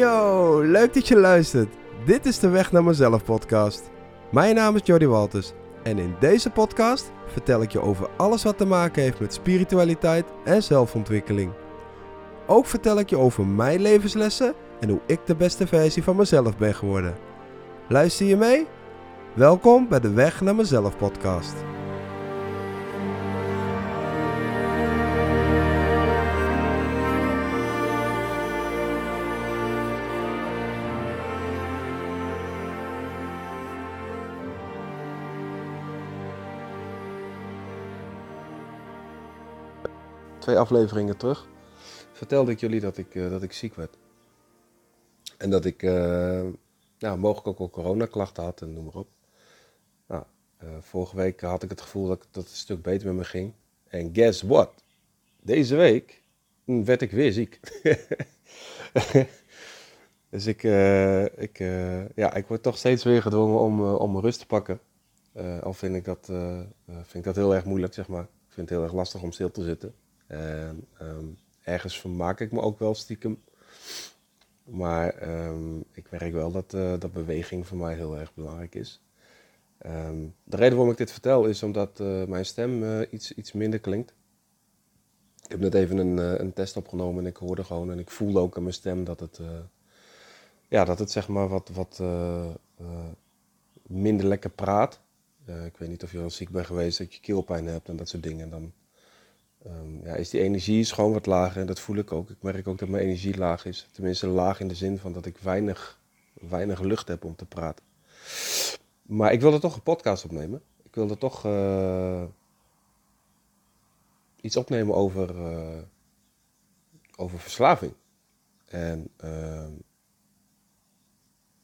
Yo, leuk dat je luistert. Dit is de Weg naar Mezelf podcast. Mijn naam is Jody Walters en in deze podcast vertel ik je over alles wat te maken heeft met spiritualiteit en zelfontwikkeling. Ook vertel ik je over mijn levenslessen en hoe ik de beste versie van mezelf ben geworden. Luister je mee? Welkom bij de Weg naar Mezelf podcast. Afleveringen terug vertelde ik jullie dat ik, eh, dat ik ziek werd. En dat ik eh, nou, mogelijk ook wel coronaklachten had en noem maar op. Nou, eh, vorige week had ik het gevoel dat, dat het een stuk beter met me ging. En guess what? Deze week werd ik weer ziek. dus ik, ik, ja, ik word toch steeds weer gedwongen om, om mijn rust te pakken. al vind ik, dat, vind ik dat heel erg moeilijk, zeg maar. Ik vind het heel erg lastig om stil te zitten. En ehm, ergens vermaak ik me ook wel stiekem. Maar ehm, ik merk wel dat, uh, dat beweging voor mij heel erg belangrijk is. Ehm, de reden waarom ik dit vertel is omdat uh, mijn stem uh, iets, iets minder klinkt. Ik heb net even een, een test opgenomen en ik hoorde gewoon en ik voelde ook aan mijn stem dat het, ja, dat het zeg maar wat, wat minder lekker praat. ik weet niet of je al ziek bent geweest, dat je keelpijn hebt en dat soort dingen. Dan um, ja, is die energie is gewoon wat lager en dat voel ik ook. Ik merk ook dat mijn energie laag is. Tenminste laag in de zin van dat ik weinig, weinig lucht heb om te praten. Maar ik wilde toch een podcast opnemen. Ik wilde toch uh, iets opnemen over, uh, over verslaving. En uh,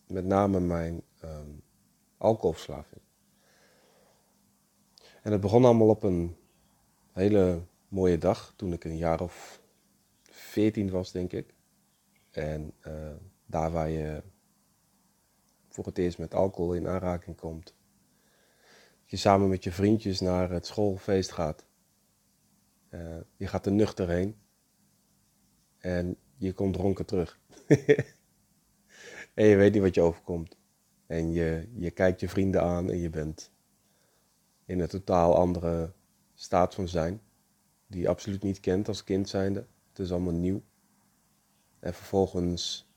met name mijn um, alcoholverslaving. En het begon allemaal op een hele mooie dag toen ik een jaar of veertien was, denk ik. En uh, daar waar je voor het eerst met alcohol in aanraking komt. Je samen met je vriendjes naar het schoolfeest gaat. Uh, je gaat er nuchter heen. En je komt dronken terug. en je weet niet wat je overkomt. En je, je kijkt je vrienden aan en je bent in een totaal andere staat van zijn die je absoluut niet kent als kind zijnde. Het is allemaal nieuw. En vervolgens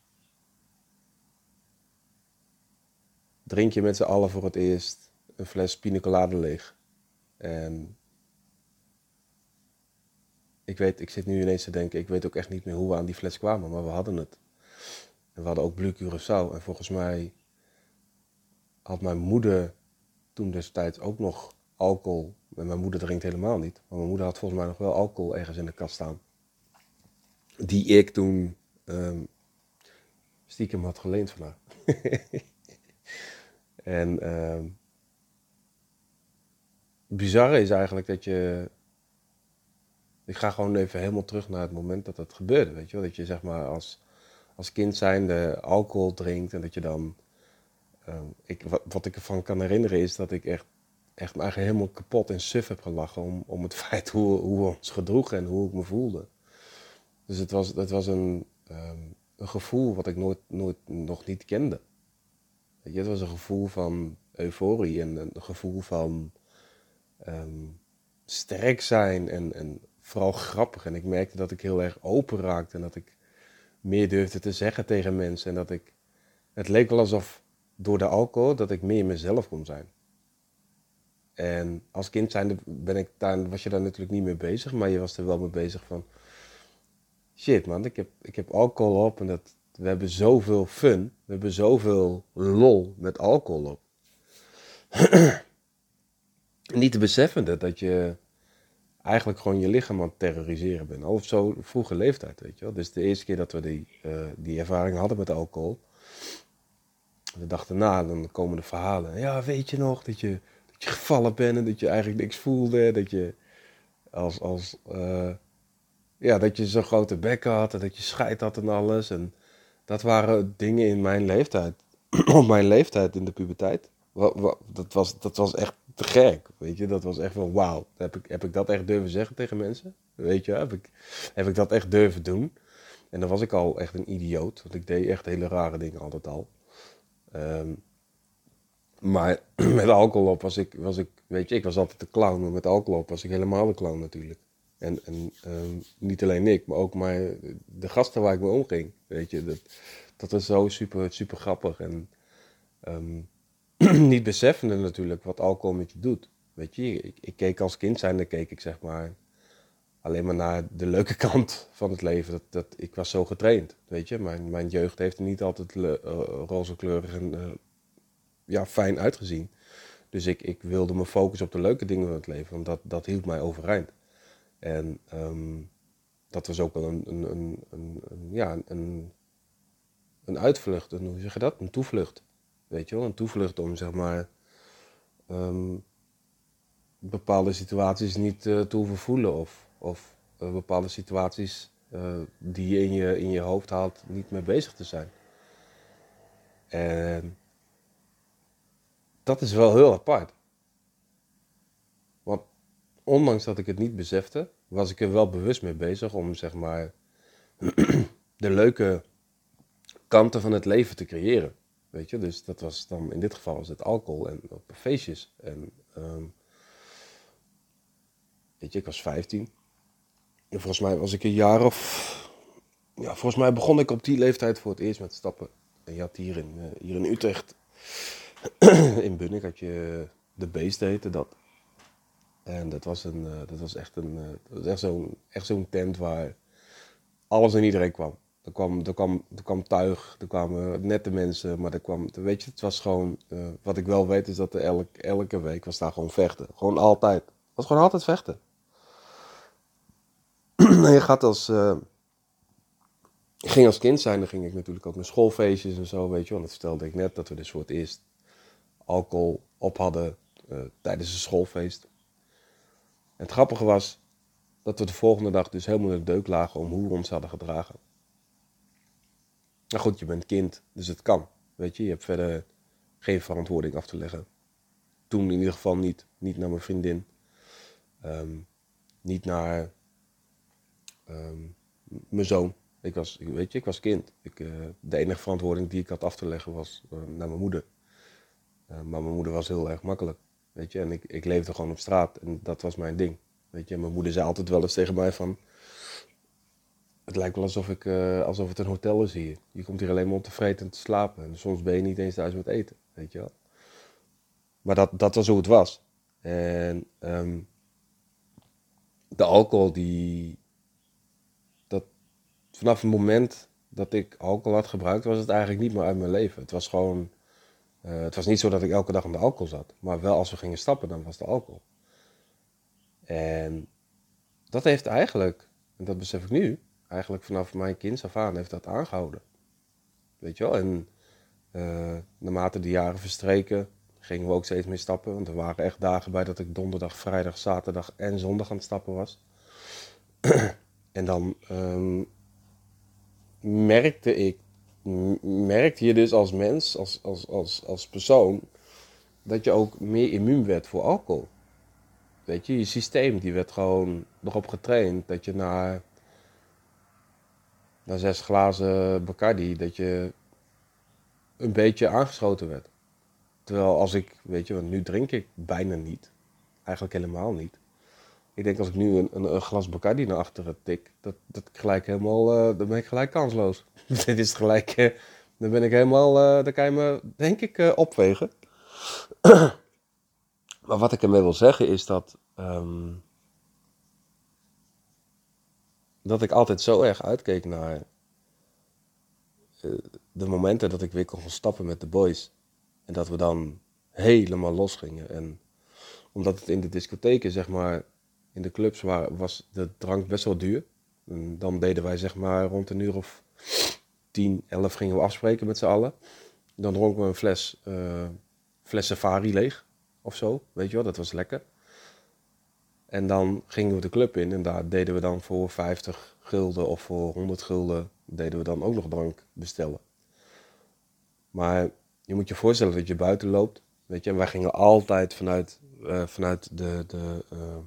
drink je met z'n allen voor het eerst een fles pina leeg. En ik weet, ik zit nu ineens te denken, ik weet ook echt niet meer hoe we aan die fles kwamen, maar we hadden het. En we hadden ook Blue Curaçao. En volgens mij had mijn moeder toen destijds ook nog alcohol. En mijn moeder drinkt helemaal niet. Maar mijn moeder had volgens mij nog wel alcohol ergens in de kast staan. Die ik toen um, stiekem had geleend van haar. en um, bizarre is eigenlijk dat je. Ik ga gewoon even helemaal terug naar het moment dat dat gebeurde. Weet je wel? Dat je zeg maar als, als kind zijnde alcohol drinkt en dat je dan. Um, ik, wat, wat ik ervan kan herinneren is dat ik echt echt me eigenlijk helemaal kapot en suf heb gelachen om, om het feit hoe, hoe we ons gedroegen en hoe ik me voelde. Dus het was, het was een, um, een gevoel wat ik nooit, nooit nog niet kende. Je, het was een gevoel van euforie en een gevoel van um, sterk zijn en, en vooral grappig. En ik merkte dat ik heel erg open raakte en dat ik meer durfde te zeggen tegen mensen. En dat ik, het leek wel alsof door de alcohol dat ik meer mezelf kon zijn. En als kind zijn ben ik daar, was je daar natuurlijk niet mee bezig, maar je was er wel mee bezig van... Shit man, ik heb, ik heb alcohol op en dat, we hebben zoveel fun. We hebben zoveel lol met alcohol op. niet te beseffen dat je eigenlijk gewoon je lichaam aan het terroriseren bent. Al zo'n vroege leeftijd, weet je wel. Dus de eerste keer dat we die, uh, die ervaring hadden met alcohol... We dachten na, dan komen de verhalen. Ja, weet je nog dat je je gevallen bent en dat je eigenlijk niks voelde. Dat je als, als uh, ja, dat je zo'n grote bek had en dat je scheid had en alles. En dat waren dingen in mijn leeftijd. Op mijn leeftijd in de puberteit. Dat was, dat was echt te gek, weet je. Dat was echt van wauw. Heb ik, heb ik dat echt durven zeggen tegen mensen? Weet je, heb ik, heb ik dat echt durven doen? En dan was ik al echt een idioot, want ik deed echt hele rare dingen altijd al. Ehm, maar met alcohol op was ik, was ik, weet je, ik was altijd de clown, maar met alcohol op was ik helemaal de clown natuurlijk. En, en ehm, niet alleen ik, maar ook maar de gasten waar ik mee omging, weet je. Dat, dat was zo super, super grappig en um, niet beseffende natuurlijk wat alcohol met je doet. Weet je, ik, ik keek als kind zijnde, keek ik zeg maar alleen maar naar de leuke kant van het leven. Dat, dat, ik was zo getraind, weet je. Mijn, mijn jeugd heeft niet altijd uh, roze kleurig en uh, ja, fijn uitgezien. Dus ik, ik wilde me focussen op de leuke dingen van het leven, want dat, dat hield mij overeind. En um, dat was ook wel een, een, een, een, ja, een, een uitvlucht, een, hoe zeg je dat? Een toevlucht. Weet je wel, een toevlucht om zeg maar um, bepaalde situaties niet uh, te hoeven voelen of, of uh, bepaalde situaties uh, die je in, je in je hoofd haalt niet mee bezig te zijn. En dat is wel heel apart. Want ondanks dat ik het niet besefte, was ik er wel bewust mee bezig om zeg maar de leuke kanten van het leven te creëren. Weet je, dus dat was dan in dit geval was het alcohol en feestjes. En um, weet je, ik was 15. En volgens mij was ik een jaar of. Ja, volgens mij begon ik op die leeftijd voor het eerst met stappen. En je had hier in, uh, hier in Utrecht, in Bunnik, had je de Beest heette dat. En dat was, een, uh, dat was echt, een, uh, dat was echt zo'n zo'n tent waar alles en iedereen kwam. Er kwam, er, kwam, er kwam tuig, er kwamen nette mensen, maar er kwam, weet je, het was gewoon, uh, wat ik wel weet is dat er elk, elke week was daar gewoon vechten. Gewoon altijd. Het was gewoon altijd vechten. en je gaat als, ik ging als kind zijn, dan ging ik natuurlijk ook naar schoolfeestjes en zo, weet je want Dat vertelde ik net, dat we dus voor het eerst alcohol op hadden uh, tijdens een schoolfeest. Het grappige was dat we de volgende dag dus helemaal in de deuk lagen om hoe we ons hadden gedragen. Nou goed, je bent kind, dus het kan. Weet je, je hebt verder geen verantwoording af te leggen. Toen in ieder geval niet. Niet naar mijn vriendin. Um, niet naar um, mijn zoon. Ik was, weet je, ik was kind. Ik, uh, de enige verantwoording die ik had af te leggen was uh, naar mijn moeder. Uh, maar mijn moeder was heel erg makkelijk. Weet je, en ik, ik leefde gewoon op straat en dat was mijn ding. Weet je, mijn moeder zei altijd wel eens tegen mij van het lijkt wel alsof, ik, uh, alsof het een hotel is hier. Je komt hier alleen maar om te vreten en te slapen. En soms ben je niet eens thuis met eten, weet je wel. Maar dat, dat was hoe het was. En um, de alcohol die... Dat, vanaf het moment dat ik alcohol had gebruikt, was het eigenlijk niet meer uit mijn leven. Het was gewoon... Uh, het was niet zo dat ik elke dag aan de alcohol zat. Maar wel als we gingen stappen, dan was de alcohol. En dat heeft eigenlijk, en dat besef ik nu, eigenlijk vanaf mijn kinds af aan heeft dat aangehouden. Weet je wel? En uh, naarmate de jaren verstreken, gingen we ook steeds meer stappen. Want er waren echt dagen bij dat ik donderdag, vrijdag, zaterdag en zondag aan het stappen was. en dan um, merkte ik, merkte je dus als mens, als, als, als, als persoon, dat je ook meer immuun werd voor alcohol. Weet je, je systeem die werd gewoon erop getraind dat je na na zes glazen Bacardi dat je een beetje aangeschoten werd. Terwijl als ik, weet je, want nu drink ik bijna niet. Eigenlijk helemaal niet. Ik denk als ik nu een, een, een glas Bacardi naar achteren tik, dat, dat gelijk helemaal, uh, dan ben ik gelijk kansloos. Dit is gelijk, uh, dan ben ik helemaal, uh, dan kan je me denk ik opwegen. maar wat ik ermee wil zeggen is dat, um, dat ik altijd zo erg uitkeek naar de momenten dat ik weer kon stappen met de boys. En dat we dan helemaal los gingen. En omdat het in de discotheken, zeg maar, in de clubs waar, was de drank best wel duur. En dan deden wij zeg maar rond een uur of 10, 11 gingen we afspreken met z'n allen. Dan dronken we een fles, uh, safari leeg of zo, weet je wel, dat was lekker. En dan gingen we de club in en daar deden we dan voor 50 gulden of voor 100 gulden deden we dan ook nog drank bestellen. Maar je moet je voorstellen dat je buiten loopt, weet je, en wij gingen altijd vanuit, uh, vanuit de, de uh,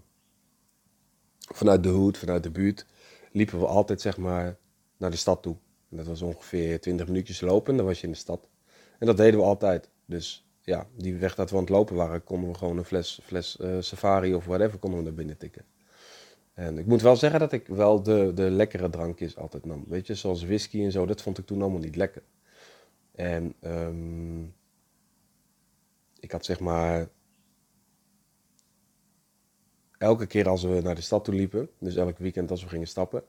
vanuit de hoed, vanuit de buurt, liepen we altijd zeg maar naar de stad toe. En dat was ongeveer 20 minuutjes lopen, dan was je in de stad. En dat deden we altijd. Dus ja, die weg dat we aan het lopen waren, konden we gewoon een fles, fles uh, safari of whatever konden we naar binnen tikken. En ik moet wel zeggen dat ik wel de, de lekkere drankjes altijd nam. Weet je, zoals whisky en zo, dat vond ik toen allemaal niet lekker. En um, ik had zeg maar. Elke keer als we naar de stad toe liepen, dus elk weekend als we gingen stappen,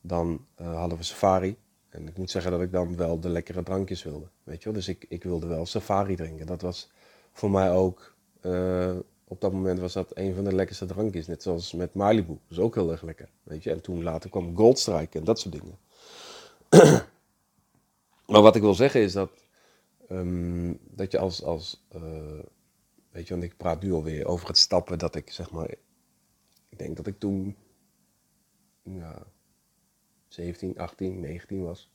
dan uh, hadden we safari. En ik moet zeggen dat ik dan wel de lekkere drankjes wilde. Weet je wel? Dus ik, ik wilde wel safari drinken. Dat was voor mij ook. Uh, op dat moment was dat een van de lekkerste drankjes. Net zoals met Malibu. Dat is ook heel erg lekker. Weet je? En toen later kwam Goldstrike en dat soort dingen. maar wat ik wil zeggen is dat. Um, dat je als. als uh, weet je, want ik praat nu alweer over het stappen. Dat ik zeg maar. Ik denk dat ik toen. Ja, 17, 18, 19 was.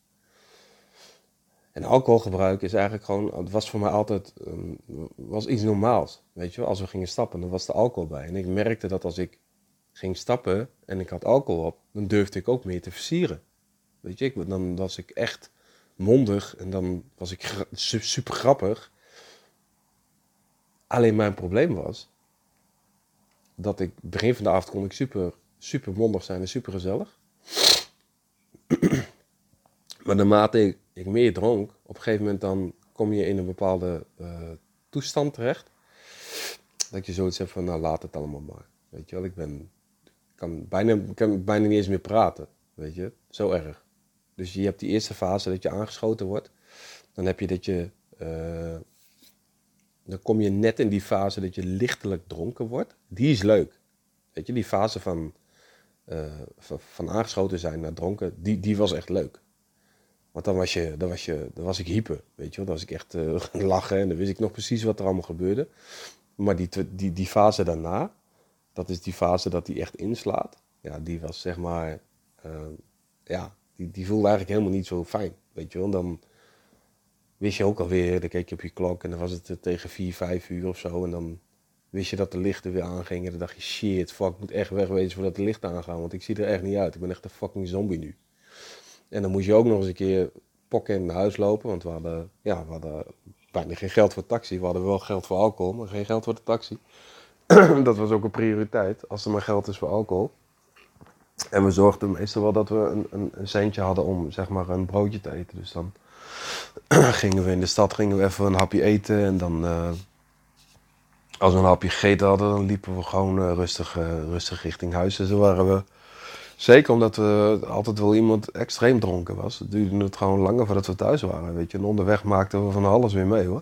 En alcoholgebruik is eigenlijk gewoon, het was voor mij altijd um, was iets normaals. Weet je wel, als we gingen stappen, dan was er alcohol bij. En ik merkte dat als ik ging stappen en ik had alcohol op, dan durfde ik ook meer te versieren. Weet je, dan was ik echt mondig en dan was ik super grappig. Alleen mijn probleem was dat ik begin van de avond kon ik super, super mondig zijn en super gezellig. maar naarmate ik, ik, meer dronk, op een gegeven moment dan kom je in een bepaalde uh, toestand terecht. Dat je zoiets hebt van, nou laat het allemaal maar. Weet je wel, ik ben, kan bijna, kan bijna niet eens meer praten. Weet je, zo erg. Dus je hebt die eerste fase dat je aangeschoten wordt. Dan heb je dat je, uh, dan kom je net in die fase dat je lichtelijk dronken wordt. Die is leuk. Weet je, die fase van uh, van, aangeschoten zijn naar dronken, die, die was echt leuk. Want dan was, je, dan, was je, dan was ik hyper, weet je wel. Dan was ik echt uh, lachen en dan wist ik nog precies wat er allemaal gebeurde. Maar die, die, die fase daarna, dat is die fase dat die echt inslaat. Ja, die was zeg maar, uh, ja, die, die voelde eigenlijk helemaal niet zo fijn, weet je wel. Dan wist je ook alweer, dan keek je op je klok en dan was het tegen 4, 5 uur of zo. En dan wist je dat de lichten weer aangingen. En dan dacht je, shit, fuck, ik moet echt wegwezen voordat de lichten aangaan. Want ik zie er echt niet uit. Ik ben echt een fucking zombie nu. En dan moest je ook nog eens een keer pokken naar huis lopen. Want we hadden, ja, we hadden bijna geen geld voor taxi. We hadden wel geld voor alcohol, maar geen geld voor de taxi. dat was ook een prioriteit, als er maar geld is voor alcohol. En we zorgden meestal wel dat we een, een, een centje hadden om zeg maar een broodje te eten. Dus dan gingen we in de stad gingen we even een hapje eten en dan... Uh, als we een hapje gegeten hadden, dan liepen we gewoon uh, rustig, uh, rustig richting huis. En zo waren we, zeker omdat we altijd wel iemand extreem dronken was, het duurde het gewoon langer voordat we thuis waren. Weet je. En onderweg maakten we van alles weer mee hoor.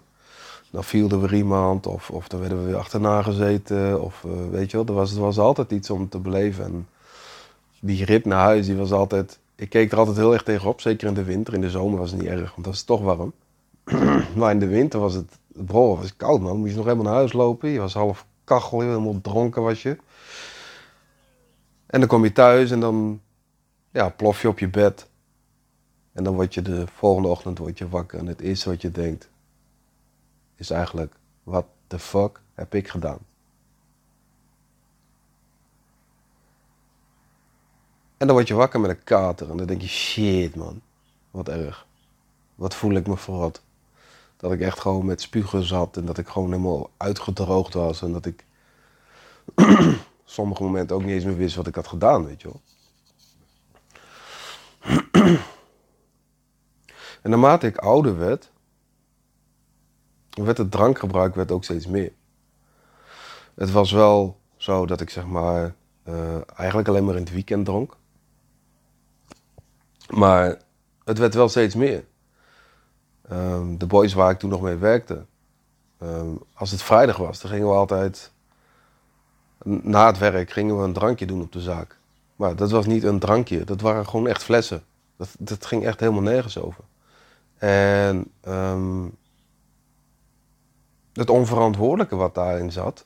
Dan viel er iemand, of, of dan werden we weer achterna gezeten, of weet je wel, er was, er was altijd iets om te beleven. En die rit naar huis, die was altijd, ik keek er altijd heel erg tegenop, zeker in de winter. In de zomer was het niet erg, want dat is toch warm. maar in de winter was het bro, was koud man. Moest je nog helemaal naar huis lopen. Je was half kachel, helemaal dronken was je. En dan kom je thuis en dan ja, plof je op je bed. En dan word je de volgende ochtend word je wakker. En het eerste wat je denkt is eigenlijk, wat the fuck heb ik gedaan? En dan word je wakker met een kater. En dan denk je, shit man, wat erg. Wat voel ik me wat? Dat ik echt gewoon met spugen zat en dat ik gewoon helemaal uitgedroogd was. En dat ik sommige momenten ook niet eens meer wist wat ik had gedaan, weet je wel. en naarmate ik ouder werd, werd het drankgebruik werd ook steeds meer. Het was wel zo dat ik zeg maar uh, eigenlijk alleen maar in het weekend dronk. Maar het werd wel steeds meer. Um, de boys waar ik toen nog mee werkte. Um, als het vrijdag was, dan gingen we altijd. Na het werk gingen we een drankje doen op de zaak. Maar dat was niet een drankje, dat waren gewoon echt flessen. Dat, dat ging echt helemaal nergens over. En um, het onverantwoordelijke wat daarin zat.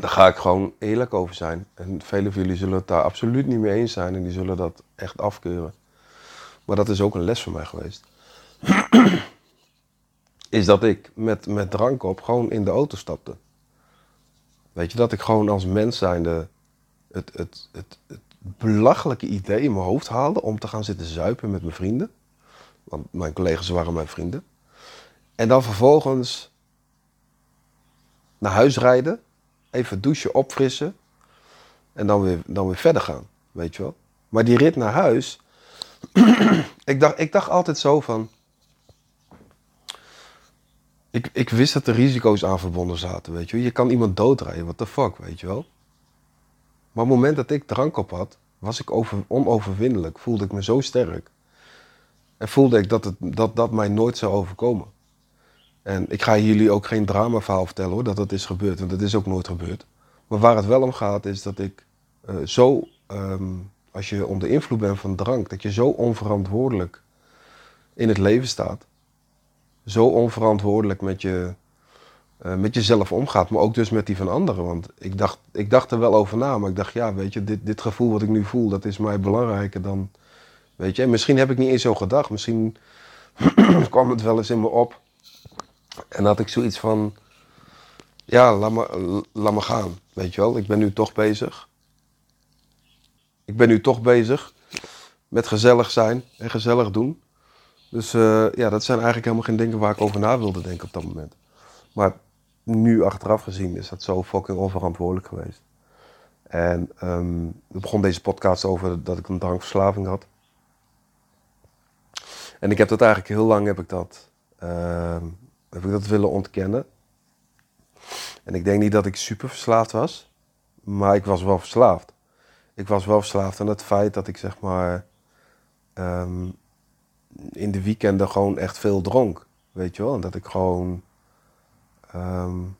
Daar ga ik gewoon eerlijk over zijn. En velen van jullie zullen het daar absoluut niet mee eens zijn en die zullen dat echt afkeuren maar dat is ook een les voor mij geweest. is dat ik met, met drank op gewoon in de auto stapte. Weet je, dat ik gewoon als mens zijnde het, het, het, het belachelijke idee in mijn hoofd haalde om te gaan zitten zuipen met mijn vrienden. Want mijn collega's waren mijn vrienden. En dan vervolgens naar huis rijden, even douchen, opfrissen en dan weer, dan weer verder gaan, weet je wel. Maar die rit naar huis, ik, dacht, ik dacht altijd zo van, ik, ik wist dat er risico's aan verbonden zaten, weet je wel. Je kan iemand doodrijden, what the fuck, weet je wel. Maar op het moment dat ik drank op had, was ik over, onoverwinnelijk. Voelde ik me zo sterk. En voelde ik dat, het, dat dat mij nooit zou overkomen. En ik ga jullie ook geen dramaverhaal vertellen hoor, dat dat is gebeurd. Want dat is ook nooit gebeurd. Maar waar het wel om gaat is dat ik uh, zo, um, als je onder invloed bent van drank, dat je zo onverantwoordelijk in het leven staat. Zo onverantwoordelijk met, je, uh, met jezelf omgaat, maar ook dus met die van anderen. Want ik dacht, ik dacht er wel over na, maar ik dacht, ja, weet je, dit, dit gevoel wat ik nu voel, dat is mij belangrijker dan, weet je. En misschien heb ik niet eens zo gedacht, misschien kwam het wel eens in me op. En had ik zoiets van, ja, laat me, laat me gaan, weet je wel. Ik ben nu toch bezig. Ik ben nu toch bezig met gezellig zijn en gezellig doen. Dus uh, ja, dat zijn eigenlijk helemaal geen dingen waar ik over na wilde denken op dat moment. Maar nu achteraf gezien is dat zo fucking onverantwoordelijk geweest. En um, er begon deze podcast over dat ik een drankverslaving had. En ik heb dat eigenlijk heel lang heb ik dat, uh, heb ik dat willen ontkennen. En ik denk niet dat ik super verslaafd was, maar ik was wel verslaafd. Ik was wel verslaafd aan het feit dat ik zeg maar um, in de weekenden gewoon echt veel dronk. Weet je wel? En dat ik gewoon. Um,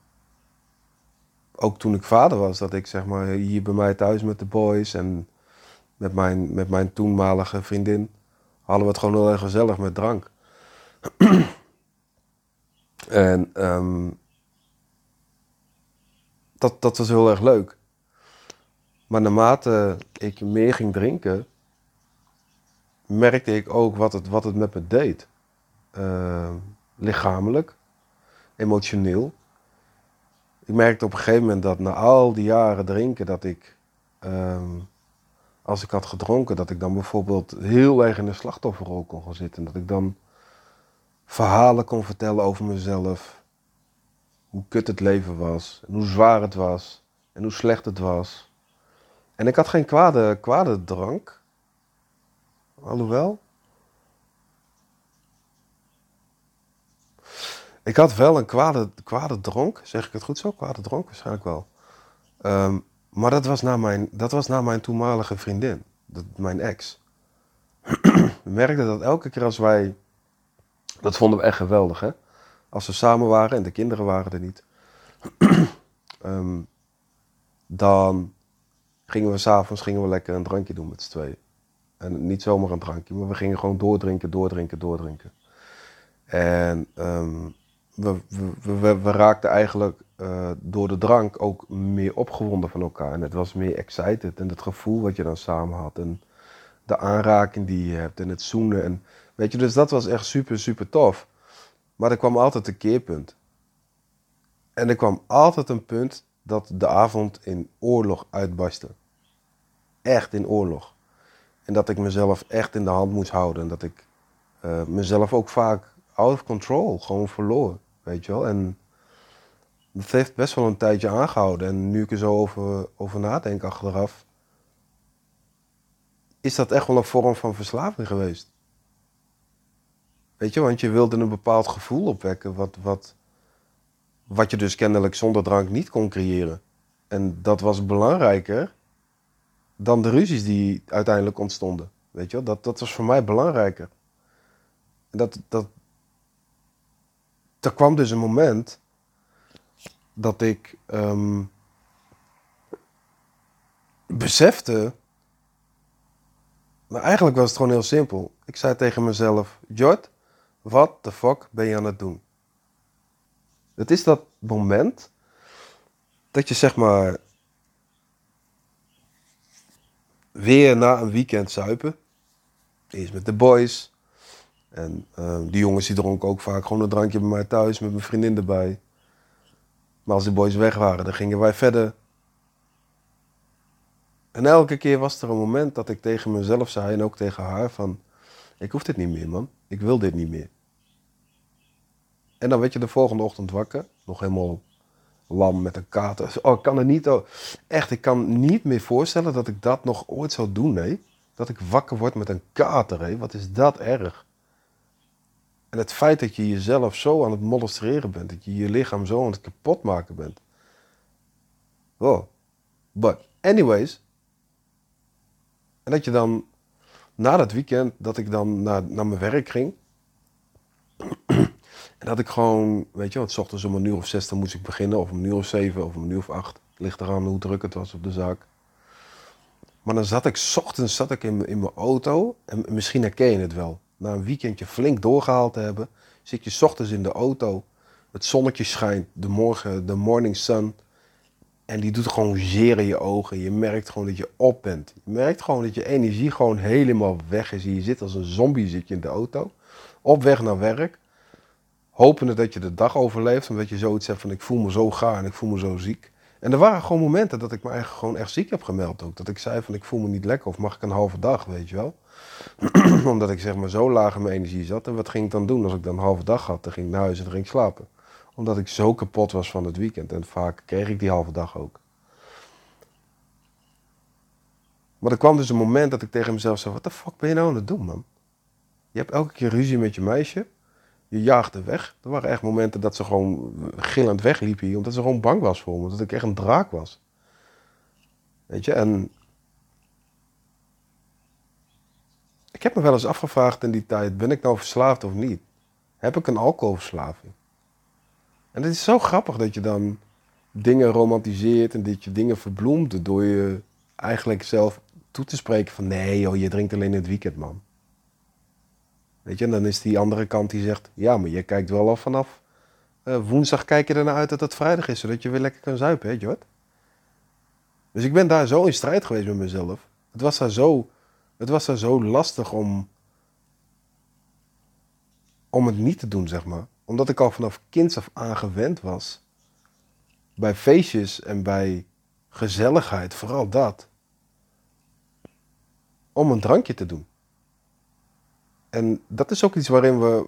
ook toen ik vader was, dat ik zeg maar hier bij mij thuis met de boys en met mijn, met mijn toenmalige vriendin hadden we het gewoon heel erg gezellig met drank. en um, dat, dat was heel erg leuk. Maar naarmate ik meer ging drinken, merkte ik ook wat het, wat het met me deed. Uh, lichamelijk, emotioneel. Ik merkte op een gegeven moment dat na al die jaren drinken, dat ik, um, als ik had gedronken, dat ik dan bijvoorbeeld heel erg in de slachtofferrol kon gaan zitten. Dat ik dan verhalen kon vertellen over mezelf. Hoe kut het leven was, en hoe zwaar het was, en hoe slecht het was. En ik had geen kwade, kwade drank. Alhoewel. Ik had wel een kwade, kwade dronk, zeg ik het goed zo? Kwade dronk, waarschijnlijk wel. Um, maar dat was na mijn, dat was na mijn toenmalige vriendin, dat, mijn ex. we merkten dat elke keer als wij. Dat vonden we echt geweldig, hè? Als we samen waren en de kinderen waren er niet. um, dan gingen we s'avonds lekker een drankje doen met z'n tweeën. En niet zomaar een drankje, maar we gingen gewoon doordrinken, doordrinken, doordrinken. En um, we, we, we, we, raakten eigenlijk uh, door de drank ook meer opgewonden van elkaar. En het was meer excited. En het gevoel wat je dan samen had. En de aanraking die je hebt. En het zoenen. En, weet je, dus dat was echt super, super tof. Maar er kwam altijd een keerpunt. En er kwam altijd een punt dat de avond in oorlog uitbarstte. Echt in oorlog. En dat ik mezelf echt in de hand moest houden. En dat ik uh, mezelf ook vaak out of control gewoon verloor. Weet je wel? En dat heeft best wel een tijdje aangehouden. En nu ik er zo over, over nadenk achteraf, is dat echt wel een vorm van verslaving geweest. Weet je, want je wilde een bepaald gevoel opwekken, wat, wat, wat je dus kennelijk zonder drank niet kon creëren. En dat was belangrijker dan de ruzies die uiteindelijk ontstonden. Weet je dat, dat was voor mij belangrijker. En dat, dat, er kwam dus een moment dat ik um, besefte. Maar eigenlijk was het gewoon heel simpel. Ik zei tegen mezelf: Jord, wat de fuck ben je aan het doen? Het is dat moment dat je zeg maar weer na een weekend zuipen. Eerst met de boys. En uh, die jongens die dronken ook vaak gewoon een drankje bij mij thuis met mijn vriendin erbij. Maar als de boys weg waren, dan gingen wij verder. En elke keer was er een moment dat ik tegen mezelf zei en ook tegen haar van... Ik hoef dit niet meer, man. Ik wil dit niet meer. En dan werd je de volgende ochtend wakker. Nog helemaal lam met een kater. Oh, ik kan er niet... Echt, ik kan niet meer voorstellen dat ik dat nog ooit zou doen, nee. Dat ik wakker word met een kater, hé. Wat is dat erg. En het feit dat je jezelf zo aan het molesteren bent. Dat je je lichaam zo aan het kapotmaken bent. Oh. But anyways. En dat je dan na dat weekend, dat ik dan naar, naar mijn werk ging. en dat ik gewoon, weet je, want s ochtends om een uur of zes dan moest ik beginnen. Of om een uur of zeven of om een uur of acht. Ligt eraan hoe druk het was op de zaak. Maar dan zat ik, s ochtends zat ik in, in mijn auto. En misschien herken je het wel. Na een weekendje flink doorgehaald te hebben. Zit je s ochtends in de auto. Het zonnetje schijnt. De morgen, de morning sun. En die doet gewoon zeer in je ogen. Je merkt gewoon dat je op bent. Je merkt gewoon dat je energie gewoon helemaal weg is. Je zit als een zombie zit je in de auto. Op weg naar werk. Hopende dat je de dag overleeft. Omdat je zoiets hebt van ik voel me zo gaar en ik voel me zo ziek. En er waren gewoon momenten dat ik me eigenlijk gewoon echt ziek heb gemeld ook. Dat ik zei van ik voel me niet lekker of mag ik een halve dag, weet je wel. Omdat ik zeg maar zo laag in mijn energie zat. En wat ging ik dan doen als ik dan een halve dag had? Dan ging ik naar huis en dan ging slapen omdat ik zo kapot was van het weekend. En vaak kreeg ik die halve dag ook. Maar er kwam dus een moment dat ik tegen mezelf zei: Wat de fuck ben je nou aan het doen, man? Je hebt elke keer ruzie met je meisje. Je jaagde weg. Er waren echt momenten dat ze gewoon gillend wegliep hier. Omdat ze gewoon bang was voor me. Dat ik echt een draak was. Weet je, en... Ik heb me wel eens afgevraagd in die tijd: ben ik nou verslaafd of niet? Heb ik een alcoholverslaving? En het is zo grappig dat je dan dingen romantiseert en dat je dingen verbloemt door je eigenlijk zelf toe te spreken van nee joh, je drinkt alleen het weekend man. Weet je, en dan is die andere kant die zegt, ja maar je kijkt wel al vanaf uh, woensdag kijk je ernaar uit dat het vrijdag is, zodat je weer lekker kan zuipen, weet je wat? Dus ik ben daar zo in strijd geweest met mezelf. Het was daar zo, het was daar zo lastig om, om het niet te doen, zeg maar omdat ik al vanaf kinds af aan gewend was. Bij feestjes en bij gezelligheid, vooral dat. Om een drankje te doen. En dat is ook iets waarin we,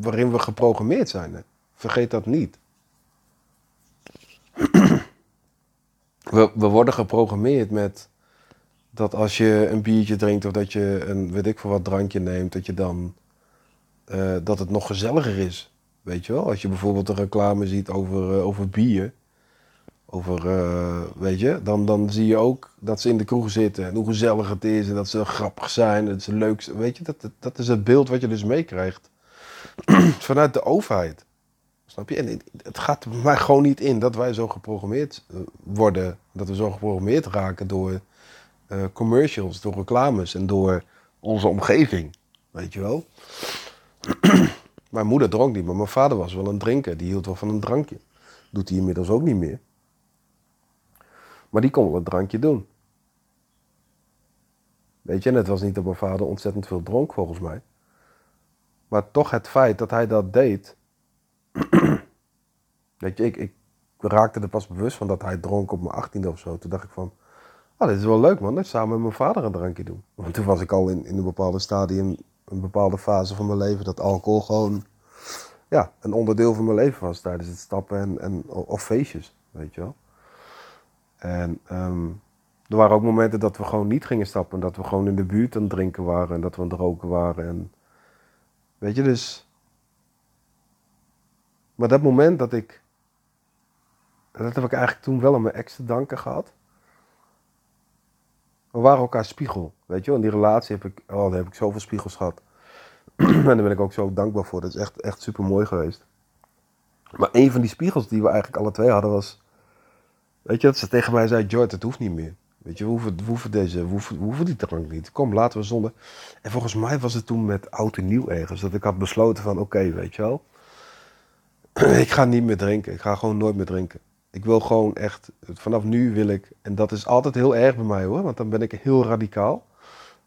waarin we geprogrammeerd zijn. Vergeet dat niet. We, we worden geprogrammeerd met dat als je een biertje drinkt of dat je een weet ik veel wat drankje neemt, dat je dan uh, dat het nog gezelliger is. Weet je wel, als je bijvoorbeeld een reclame ziet over, uh, over bier, over, uh, weet je, dan, dan zie je ook dat ze in de kroeg zitten en hoe gezellig het is en dat ze grappig zijn dat ze leuk zijn. Weet je, dat, dat, is het beeld wat je dus meekrijgt vanuit de overheid. Snap je? En het gaat mij gewoon niet in dat wij zo geprogrammeerd eh, worden, dat we zo geprogrammeerd raken door commercials, door reclames en door onze omgeving. Weet je wel? Mijn moeder dronk niet, maar mijn vader was wel een drinker. Die hield wel van een drankje. Doet hij inmiddels ook niet meer. Maar die kon wel een drankje doen. Weet je, en het was niet dat mijn vader ontzettend veel dronk volgens mij. Maar toch het feit dat hij dat deed. Weet je, ik, ik raakte er pas bewust van dat hij dronk op mijn achttiende of zo. Toen dacht ik van, ah, dit is wel leuk man, dat samen met mijn vader een drankje doen. Want toen was ik al in, in een bepaalde stadium een bepaalde fase van mijn leven dat alcohol gewoon ja, een onderdeel van mijn leven was tijdens het stappen en, en, of feestjes, weet je wel. En ehm, er waren ook momenten dat we gewoon niet gingen stappen, dat we gewoon in de buurt aan het drinken waren en dat we aan het roken waren. En, weet je, dus. Maar dat moment dat ik. Dat heb ik eigenlijk toen wel aan mijn ex te danken gehad we waren elkaar spiegel. Weet je wel, in die relatie heb ik, oh, heb ik zoveel spiegels gehad. en daar ben ik ook zo dankbaar voor. Dat is echt, echt super mooi geweest. Maar een van die spiegels die we eigenlijk alle twee hadden was. Weet je, dat ze tegen mij zei: George, het hoeft niet meer. Weet je, we hoeven, we hoeven deze, we hoeven, we hoeven die drank niet. Kom, laten we zonder. En volgens mij was het toen met oud en nieuw ergens. Dat ik had besloten van, oké, weet je wel. ik ga niet meer drinken. Ik ga gewoon nooit meer drinken. Ik wil gewoon echt, vanaf nu wil ik, en dat is altijd heel erg bij mij hoor, want dan ben ik heel radicaal.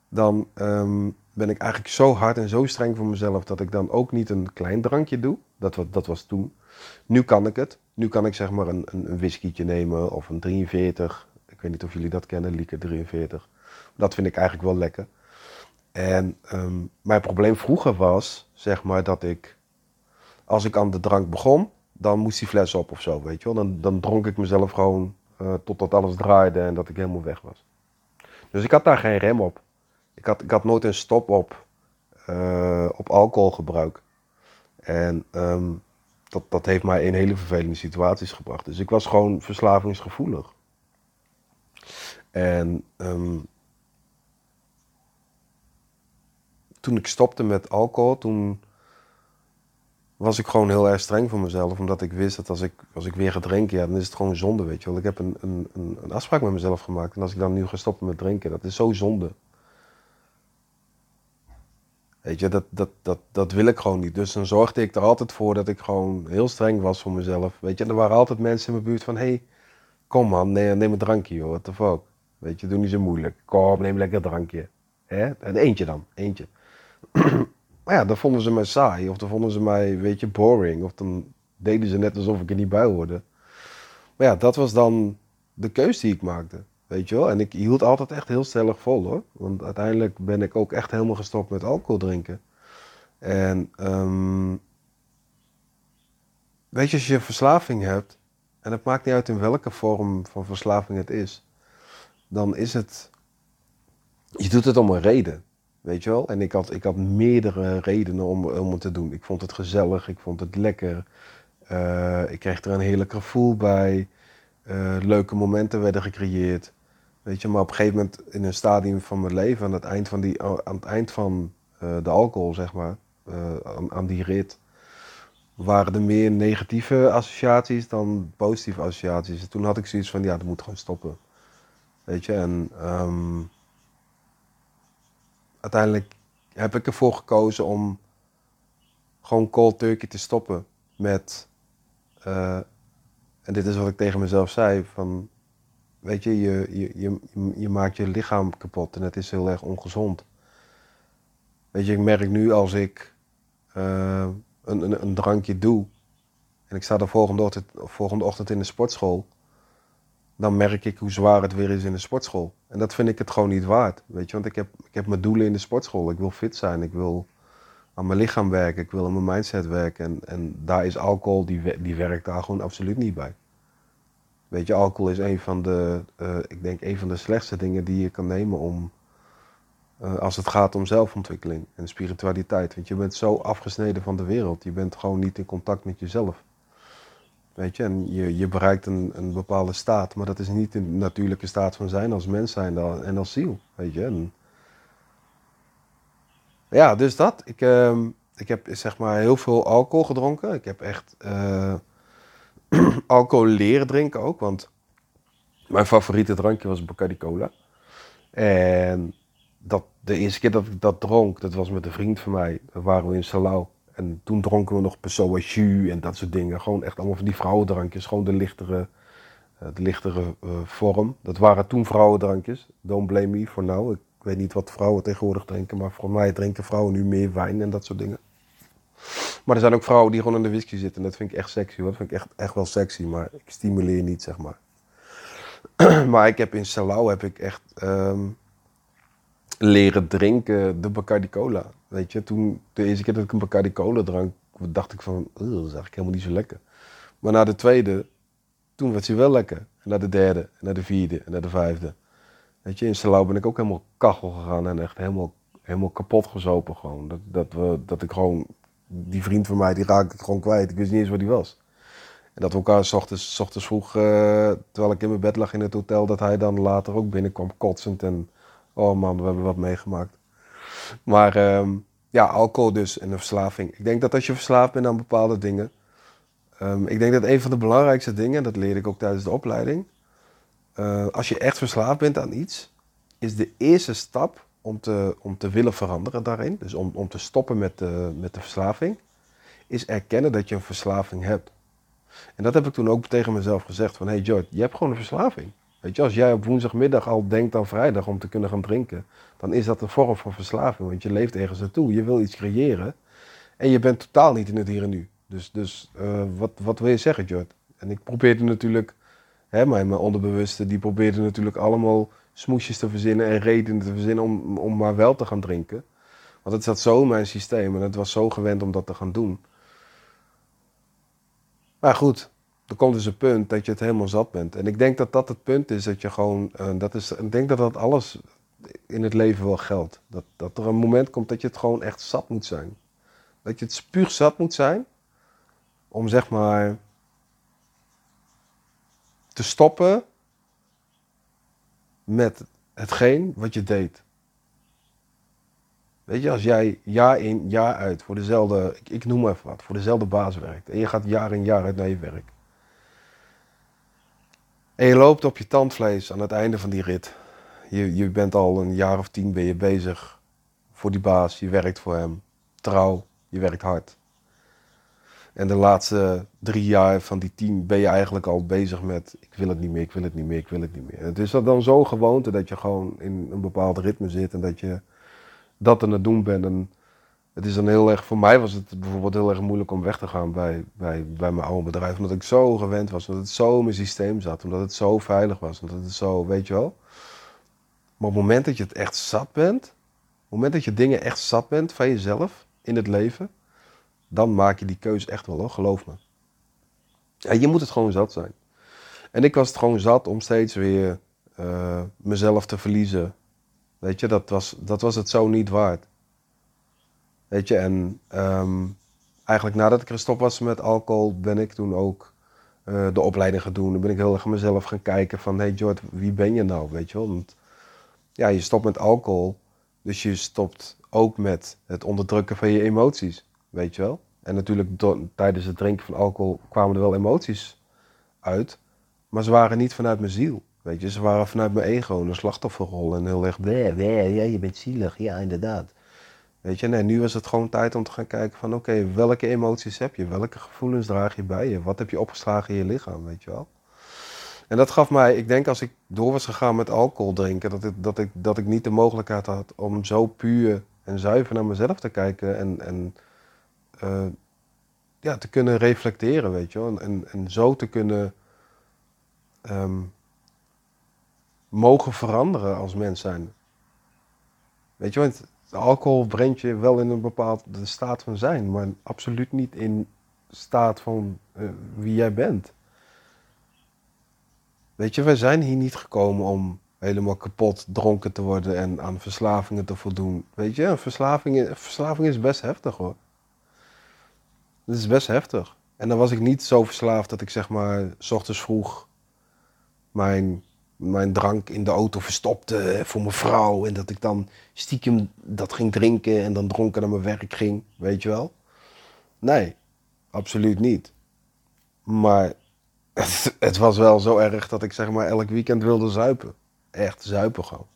Dan ehm, ben ik eigenlijk zo hard en zo streng voor mezelf dat ik dan ook niet een klein drankje doe. Dat, dat was toen. Nu kan ik het. Nu kan ik zeg maar een, een, een nemen of een 43. Ik Ik weet niet of jullie dat kennen, Lieke 43. Dat vind ik eigenlijk wel lekker. En ehm, mijn probleem vroeger was, zeg maar, dat ik, als ik aan de drank begon, dan moest die fles op of zo, weet je wel. Dan, dan dronk ik mezelf gewoon uh, totdat alles draaide en dat ik helemaal weg was. Dus ik had daar geen rem op. Ik had, ik had nooit een stop op, uh, op alcoholgebruik. En ehm, dat, dat heeft mij in hele vervelende situaties gebracht. Dus ik was gewoon verslavingsgevoelig. En ehm, toen ik stopte met alcohol, toen was ik gewoon heel erg streng voor mezelf. Omdat ik wist dat als ik, als ik weer ga drinken, ja, dan is het gewoon zonde, weet je wel. Ik heb een, een, een afspraak met mezelf gemaakt. En als ik dan nu ga stoppen met drinken, dat is zo zonde. Weet je, dat, dat, dat, dat wil ik gewoon niet. Dus dan zorgde ik er altijd voor dat ik gewoon heel streng was voor mezelf. Weet je, en er waren altijd mensen in mijn buurt van... hey, kom man, neem, neem een drankje joh, what the fuck. Weet je, doe niet zo moeilijk. Kom, neem lekker een drankje. Hè? En eentje dan, eentje. maar ja, dan vonden ze mij saai. Of dan vonden ze mij, weet je, boring. Of dan deden ze net alsof ik er niet bij hoorde. Maar ja, dat was dan de keus die ik maakte. Weet je wel? En ik hield altijd echt heel stellig vol hoor. Want uiteindelijk ben ik ook echt helemaal gestopt met alcohol drinken. En um, weet je, als je verslaving hebt, en het maakt niet uit in welke vorm van verslaving het is, dan is het. Je doet het om een reden. Weet je wel? En ik had, ik had meerdere redenen om, om het te doen. Ik vond het gezellig, ik vond het lekker. Uh, ik kreeg er een heerlijk gevoel bij. Uh, leuke momenten werden gecreëerd. Weet je, maar op een gegeven moment in een stadium van mijn leven, aan het eind van, die, aan het eind van uh, de alcohol, zeg maar, aan, aan, die rit, waren er meer negatieve associaties dan positieve associaties. En toen had ik zoiets van, ja, dat moet gewoon stoppen. Weet je, en um, uiteindelijk heb ik ervoor gekozen om gewoon cold turkey te stoppen met, uh, en dit is wat ik tegen mezelf zei, van weet je, je, je, je, je maakt je lichaam kapot en het is heel erg ongezond. Weet je, ik merk nu als ik uh, een, een, een, drankje doe en ik sta de volgende ochtend, volgende ochtend in de sportschool, dan merk ik hoe zwaar het weer is in de sportschool. En dat vind ik het gewoon niet waard, weet je, want ik heb, ik heb mijn doelen in de sportschool. Ik wil fit zijn, ik wil aan mijn lichaam werken, ik wil aan mijn mindset werken en, en daar is alcohol, die, die werkt daar gewoon absoluut niet bij. Weet je, alcohol is een van de, uh, ik denk, een van de slechtste dingen die je kan nemen om, uh, als het gaat om zelfontwikkeling en spiritualiteit. Want je bent zo afgesneden van de wereld. Je bent gewoon niet in contact met jezelf. Weet je, en je, je bereikt een, een bepaalde staat, maar dat is niet de natuurlijke staat van zijn als mens zijn en als ziel. Weet je. En ja, dus dat. Ik, uh, ik heb zeg maar heel veel alcohol gedronken. Ik heb echt. Uh, alcohol leren drinken ook. Want mijn favoriete drankje was Bacardi Cola. En dat, de eerste keer dat ik dat dronk, dat was met een vriend van mij. We waren we in Salau. En toen dronken we nog Pessoa jus en dat soort dingen. Gewoon echt allemaal van die vrouwendrankjes. Gewoon de lichtere, de lichtere uh, vorm. Dat waren toen vrouwendrankjes. Don't blame me for now. Ik weet niet wat vrouwen tegenwoordig drinken. Maar voor mij drinken vrouwen nu meer wijn en dat soort dingen. Maar er zijn ook vrouwen die gewoon in de whisky zitten. En dat vind ik echt sexy hoor. Dat vind ik echt, echt wel sexy. Maar ik stimuleer niet, zeg maar. maar ik heb in Salau heb ik echt um, leren drinken de Bacardi Cola. Weet je, toen de eerste keer dat ik een Bacardi Cola drank, dacht ik van, dat is eigenlijk helemaal niet zo lekker. Maar na de tweede, toen werd hij wel lekker. En naar de derde, en naar de vierde, en naar de vijfde. Weet je, in Salau ben ik ook helemaal kachel gegaan en echt helemaal, helemaal kapot gezopen gewoon. Dat, dat, we, dat ik gewoon die vriend van mij, die raakte ik gewoon kwijt. Ik wist niet eens waar die was. En dat we elkaar s ochtends, s ochtends vroeg, uh, terwijl ik in mijn bed lag in het hotel, dat hij dan later ook binnenkwam kotsend. En oh man, we hebben wat meegemaakt. Maar um, ja, alcohol dus en de verslaving. Ik denk dat als je verslaafd bent aan bepaalde dingen. Um, ik denk dat een van de belangrijkste dingen, dat leerde ik ook tijdens de opleiding. Uh, als je echt verslaafd bent aan iets, is de eerste stap om te, om te willen veranderen daarin, dus om, om te stoppen met de, met de verslaving, is erkennen dat je een verslaving hebt. En dat heb ik toen ook tegen mezelf gezegd van, hey George, je hebt gewoon een verslaving. Weet je, als jij op woensdagmiddag al denkt aan vrijdag om te kunnen gaan drinken, dan is dat een vorm van verslaving, want je leeft ergens naartoe, je wil iets creëren en je bent totaal niet in het hier en nu. Dus, dus uh, wat, wat wil je zeggen, George? En ik probeerde natuurlijk Hè, mijn, mijn onderbewuste die probeerde natuurlijk allemaal smoesjes te verzinnen en redenen te verzinnen om, om maar wel te gaan drinken. Want het zat zo in mijn systeem en het was zo gewend om dat te gaan doen. Maar goed, er komt dus een punt dat je het helemaal zat bent. En ik denk dat dat het punt is dat je gewoon, uh, dat is, ik denk dat dat alles in het leven wel geldt. Dat, dat er een moment komt dat je het gewoon echt zat moet zijn. Dat je het spuug zat moet zijn om zeg maar te stoppen met hetgeen wat je deed. Weet je, als jij jaar in, jaar uit voor dezelfde, ik, ik noem even wat, voor dezelfde baas werkt. En je gaat jaar in jaar uit naar je werk. En je loopt op je tandvlees aan het einde van die rit. Je, je bent al een jaar of tien ben je bezig voor die baas. Je werkt voor hem. Trouw, je werkt hard. En de laatste drie jaar van die tien ben je eigenlijk al bezig met... ik wil het niet meer, ik wil het niet meer, ik wil het niet meer. Het is dan zo gewoonte dat je gewoon in een bepaald ritme zit... en dat je dat aan het doen bent. En het is dan heel erg... Voor mij was het bijvoorbeeld heel erg moeilijk om weg te gaan bij, bij, bij mijn oude bedrijf. Omdat ik zo gewend was, omdat het zo in mijn systeem zat. Omdat het zo veilig was, omdat het zo... Weet je wel? Maar op het moment dat je het echt zat bent... op het moment dat je dingen echt zat bent van jezelf in het leven dan maak je die keuze echt wel hoor, geloof me. Ja, je moet het gewoon zat zijn. En ik was het gewoon zat om steeds weer uh, mezelf te verliezen. Weet je, dat was, dat was het zo niet waard. Weet je, en um, eigenlijk nadat ik gestopt was met alcohol, ben ik toen ook uh, de opleiding gaan doen. Dan ben ik heel erg mezelf gaan kijken van, hey Jord, wie ben je nou, weet je wel? Want ja, je stopt met alcohol, dus je stopt ook met het onderdrukken van je emoties. Weet je wel? En natuurlijk tijdens het drinken van alcohol kwamen er wel emoties uit. Maar ze waren niet vanuit mijn ziel. Weet je, ze waren vanuit mijn ego, een slachtofferrol. En heel erg, ja, je bent zielig. Ja, inderdaad. Weet je, nee, nu was het gewoon tijd om te gaan kijken van... oké, welke emoties heb je? Welke gevoelens draag je bij je? Wat heb je opgeslagen in je lichaam, weet je wel? En dat gaf mij, ik denk als ik door was gegaan met alcohol drinken... dat ik, dat ik, dat ik niet de mogelijkheid had om zo puur en zuiver naar mezelf te kijken... en, en uh, ja, te kunnen reflecteren, weet je wel. En, en zo te kunnen um, mogen veranderen als mens zijn. Weet je, want alcohol brengt je wel in een bepaalde staat van zijn, maar absoluut niet in staat van uh, wie jij bent. Weet je, wij zijn hier niet gekomen om helemaal kapot dronken te worden en aan verslavingen te voldoen. Weet je, verslaving, verslaving is best heftig hoor. Dat is best heftig. En dan was ik niet zo verslaafd dat ik zeg maar, s ochtends vroeg mijn, mijn drank in de auto verstopte voor mijn vrouw. En dat ik dan stiekem dat ging drinken en dan dronken naar mijn werk ging. Weet je wel? Nee, absoluut niet. Maar het, het was wel zo erg dat ik zeg maar elk weekend wilde zuipen. Echt zuipen gewoon.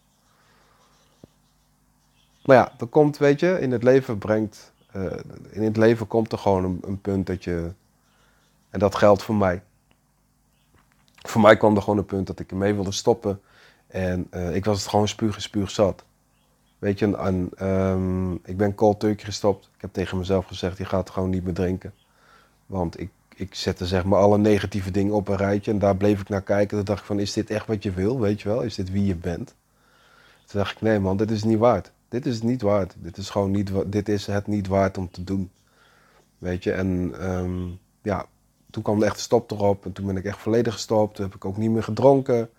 Maar ja, dat komt, weet je, in het leven brengt uh, in het leven komt er gewoon een, punt dat je. En dat geldt voor mij. Voor mij kwam er gewoon een punt dat ik ermee wilde stoppen. En uh, ik was het gewoon spuug en spuug zat. Weet je, en, um, ik ben cold turkey gestopt. Ik heb tegen mezelf gezegd, je gaat gewoon niet meer drinken. Want ik, ik zette zeg maar alle negatieve dingen op een rijtje. En daar bleef ik naar kijken. Toen dacht ik van, is dit echt wat je wil, weet je wel? Is dit wie je bent? Toen dacht ik, nee man, dit is niet waard dit is niet waard. Dit is gewoon niet, dit is het niet waard om te doen. Weet je, en um, ja, toen kwam de echte stop erop. En toen ben ik echt volledig gestopt. Toen heb ik ook niet meer gedronken.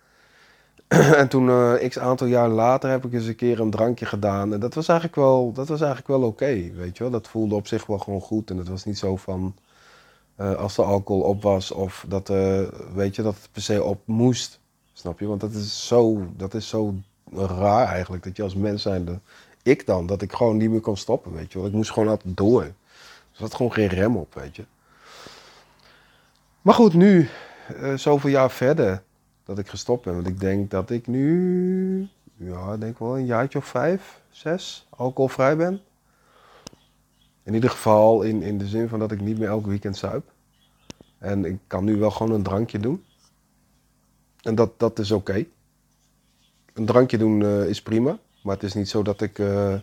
en toen, uh, x aantal jaar later, heb ik eens een keer een drankje gedaan. En dat was eigenlijk wel, dat was eigenlijk wel oké, weet je wel. Dat voelde op zich wel gewoon goed. En het was niet zo van, uh, als de alcohol op was of dat, uh, weet je, dat het per se op moest. Snap je? Want dat is zo, dat is zo raar eigenlijk, dat je als mens zijnde ik dan, dat ik gewoon niet meer kon stoppen, weet je wel. Ik moest gewoon altijd door. Er zat gewoon geen rem op, weet je. Maar goed, nu, uh, zoveel jaar verder, dat ik gestopt ben. Want ik denk dat ik nu, ja, denk wel een jaartje of vijf, zes, alcoholvrij ben. In ieder geval in, in de zin van dat ik niet meer elk weekend zuip. En ik kan nu wel gewoon een drankje doen. En dat, dat is oké. Een drankje doen uh, is prima. Maar het is niet zo dat ik. Uh,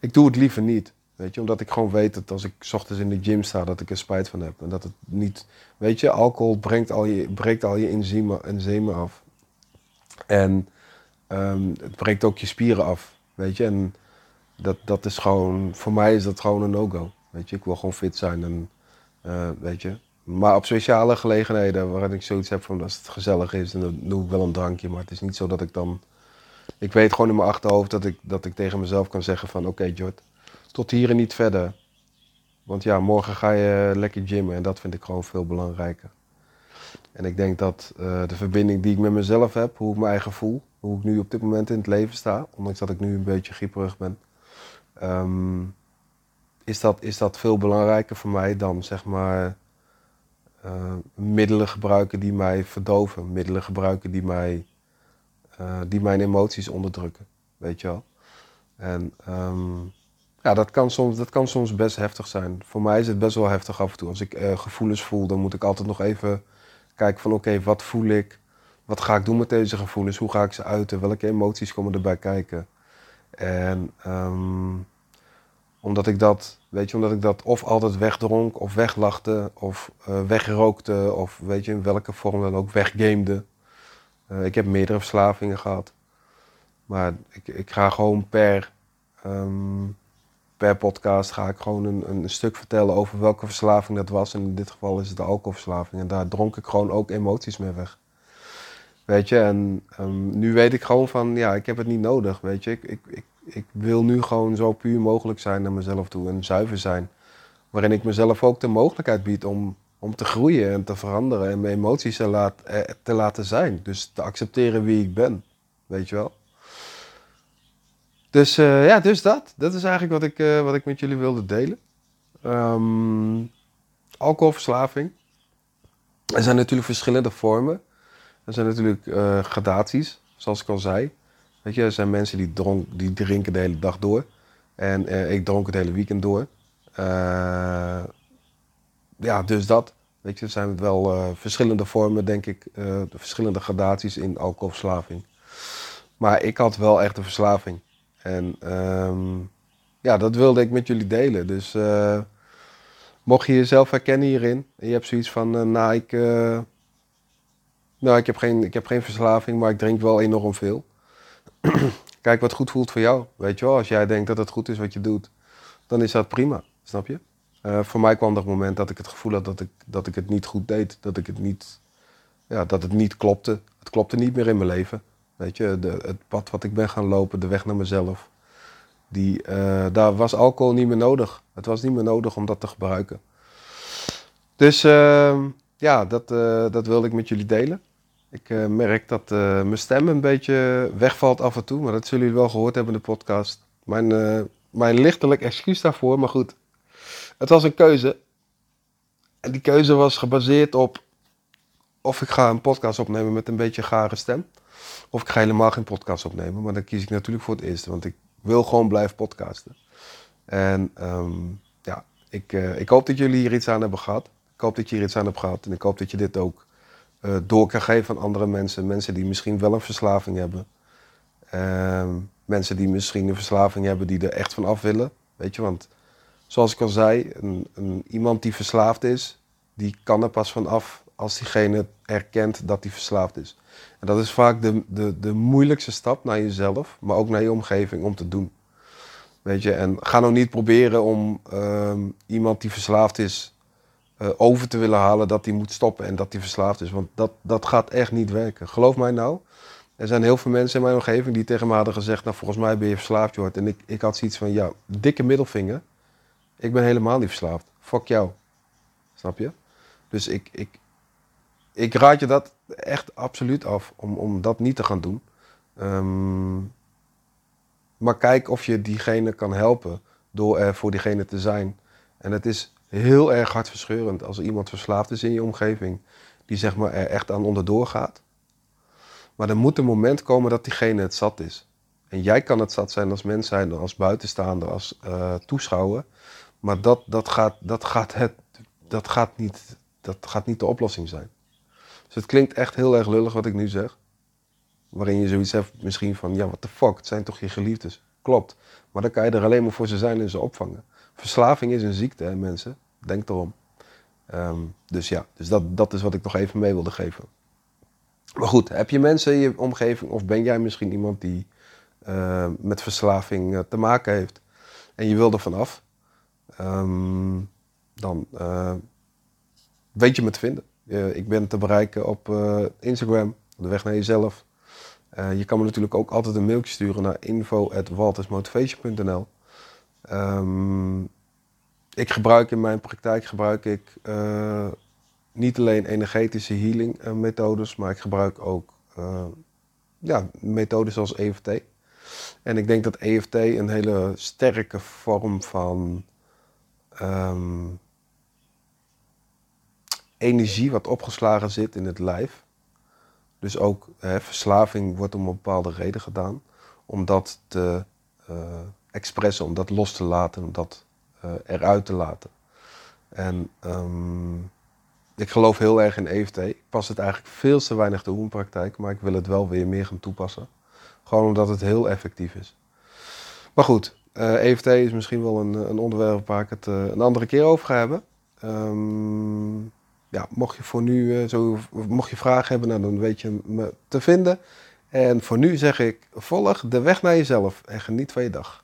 ik doe het liever niet. Weet je, omdat ik gewoon weet dat als ik 's ochtends in de gym sta, dat ik er spijt van heb. En dat het niet, weet je, alcohol brengt al je, breekt al je enzymen, enzymen af. En ehm, het breekt ook je spieren af, weet je. En dat, dat is gewoon, voor mij is dat gewoon een no-go. Weet je, ik wil gewoon fit zijn en, eh, weet je. Maar op speciale gelegenheden waarin ik zoiets heb van als het gezellig is, dan doe ik wel een drankje. Maar het is niet zo dat ik dan, ik weet gewoon in mijn achterhoofd dat ik, dat ik tegen mezelf kan zeggen van oké Jord, tot hier en niet verder. Want ja, morgen ga je lekker gymmen en dat vind ik gewoon veel belangrijker. En ik denk dat eh, de verbinding die ik met mezelf heb, hoe ik me eigen voel, hoe ik nu op dit moment in het leven sta, ondanks dat ik nu een beetje grieperig ben, ehm, is, dat, is dat veel belangrijker voor mij dan zeg maar uh, middelen gebruiken die mij verdoven, middelen gebruiken die, mij, uh, die mijn emoties onderdrukken, weet je wel. En um, ja, dat kan, soms, dat kan soms best heftig zijn. Voor mij is het best wel heftig af en toe. Als ik uh, gevoelens voel, dan moet ik altijd nog even kijken van oké, wat voel ik? Wat ga ik doen met deze gevoelens? Hoe ga ik ze uiten? Welke emoties komen erbij kijken? En um, omdat ik dat, weet je, omdat ik dat of altijd wegdronk, of weglachte, of uh, wegrookte, of weet je, in welke vorm dan ook weggamede. Uh, ik heb meerdere verslavingen gehad. Maar ik, ik ga gewoon per, um, per podcast ga ik gewoon een, een stuk vertellen over welke verslaving dat was. En in dit geval is het de alcoholverslaving. En daar dronk ik gewoon ook emoties mee weg. Weet je, en um, nu weet ik gewoon van, ja, ik heb het niet nodig, weet je. Ik, ik, ik, wil nu gewoon zo puur mogelijk zijn naar mezelf toe en zuiver zijn. Waarin ik mezelf ook de mogelijkheid bied om, om te groeien en te veranderen en mijn emoties te, eh, te laten zijn. Dus te accepteren wie ik ben, weet je wel. Dus uh, ja, dus dat. Dat is eigenlijk wat ik, uh, wat ik met jullie wilde delen. Um, alcoholverslaving. Er zijn natuurlijk verschillende vormen. Er zijn natuurlijk uh, gradaties, zoals ik al zei. Weet je, er zijn mensen die, dronk, die drinken de hele dag door. En ik dronk het hele weekend door. Ja, dus dat. Weet je, er zijn wel verschillende vormen, denk ik. de verschillende gradaties in alcoholverslaving. Maar ik had wel echt een verslaving. En um, ja, dat wilde ik met jullie delen. Dus mocht je jezelf herkennen hierin. En je hebt zoiets van, nou, ik, nou ik, heb geen, ik heb geen verslaving, maar ik drink wel enorm veel. Kijk wat goed voelt voor jou. Weet je wel, als jij denkt dat het goed is wat je doet, dan is dat prima. Snap je? Voor mij kwam dat moment dat ik het gevoel had dat ik, dat ik het niet goed deed. Dat, ik het niet, ja, dat het niet klopte. Het klopte niet meer in mijn leven. Weet je, de, het pad wat ik ben gaan lopen, de weg naar mezelf. Die, uh, daar was alcohol niet meer nodig. Het was niet meer nodig om dat te gebruiken. Dus uh, ja, dat, dat wilde ik met jullie delen. Ik uh, merk dat mijn stem een beetje wegvalt af en toe, maar dat zullen jullie wel gehoord hebben in de podcast. Mijn, mijn lichtelijk excuus daarvoor, maar goed. Het was een keuze. En die keuze was gebaseerd op of ik ga een podcast opnemen met een beetje gare stem. Of ik ga helemaal geen podcast opnemen, maar dan kies ik natuurlijk voor het eerste, want ik wil gewoon blijven podcasten. En um, ja, ik, ik hoop dat jullie hier iets aan hebben gehad. Ik hoop dat je hier iets aan hebt gehad en ik hoop dat je dit ook uh, door kan geven aan andere mensen. Mensen die misschien wel een verslaving hebben. Uh, mensen die misschien een verslaving hebben die er echt van af willen. Weet je, want zoals ik al zei, een, een, iemand die verslaafd is, die kan er pas van af als diegene erkent dat hij verslaafd is. Dat is vaak de, de, de moeilijkste stap naar jezelf, maar ook naar je omgeving om te doen. Weet je, en ga nou niet proberen om uh, iemand die verslaafd is uh, over te willen halen dat hij moet stoppen en dat hij verslaafd is. Want dat, dat gaat echt niet werken. Geloof mij nou. Er zijn heel veel mensen in mijn omgeving die tegen me hadden gezegd: Nou, volgens mij ben je verslaafd, Jord. En ik, ik had zoiets van: Ja, dikke middelvinger. Ik ben helemaal niet verslaafd. Fuck jou. Snap je? Dus ik, ik, ik raad je dat echt absoluut af om, om dat niet te gaan doen. Um, maar kijk of je diegene kan helpen door er voor diegene te zijn. En het is heel erg hartverscheurend als er iemand verslaafd is in je omgeving, die zeg maar er echt aan onderdoor gaat. Maar er moet een moment komen dat diegene het zat is. En jij kan het zat zijn als mens zijn, als buitenstaander, als uh, toeschouwer. Maar dat, dat, gaat, dat, gaat het, dat, gaat niet, dat gaat niet de oplossing zijn. Dus het klinkt echt heel erg lullig wat ik nu zeg. Waarin je zoiets hebt misschien van, ja, what the fuck, het zijn toch je geliefdes. Klopt. Maar dan kan je er alleen maar voor ze zijn en ze opvangen. Verslaving is een ziekte, hè, mensen. Denk erom. Ehm, dus ja, dus dat, dat is wat ik nog even mee wilde geven. Maar goed, heb je mensen in je omgeving of ben jij misschien iemand die uh, met verslaving uh, te maken heeft en je wil er vanaf? Um, dan uh, weet je me te vinden. Ik ben te bereiken op Instagram, de weg naar jezelf. je kan me natuurlijk ook altijd een mailtje sturen naar info.waltersmotivation.nl. Um, ik gebruik in mijn praktijk gebruik ik niet alleen energetische healing methodes, maar ik gebruik ook ja, methodes zoals EFT. En ik denk dat EFT een hele sterke vorm van um, energie wat opgeslagen zit in het lijf. Dus ook hè, verslaving wordt om een bepaalde reden gedaan. Om dat te expressen, om dat los te laten, om dat uh, eruit te laten. En um, ik geloof heel erg in EFT. Ik pas het eigenlijk veel te weinig toe in praktijk, maar ik wil het wel weer meer gaan toepassen. Gewoon omdat het heel effectief is. Maar goed, uh, eh, EFT is misschien wel een, een onderwerp waar ik het een andere keer over ga hebben. Um, ja, mocht je voor nu zo, mocht je vragen hebben, nou, dan weet je me te vinden. En voor nu zeg ik, volg de weg naar jezelf en geniet van je dag.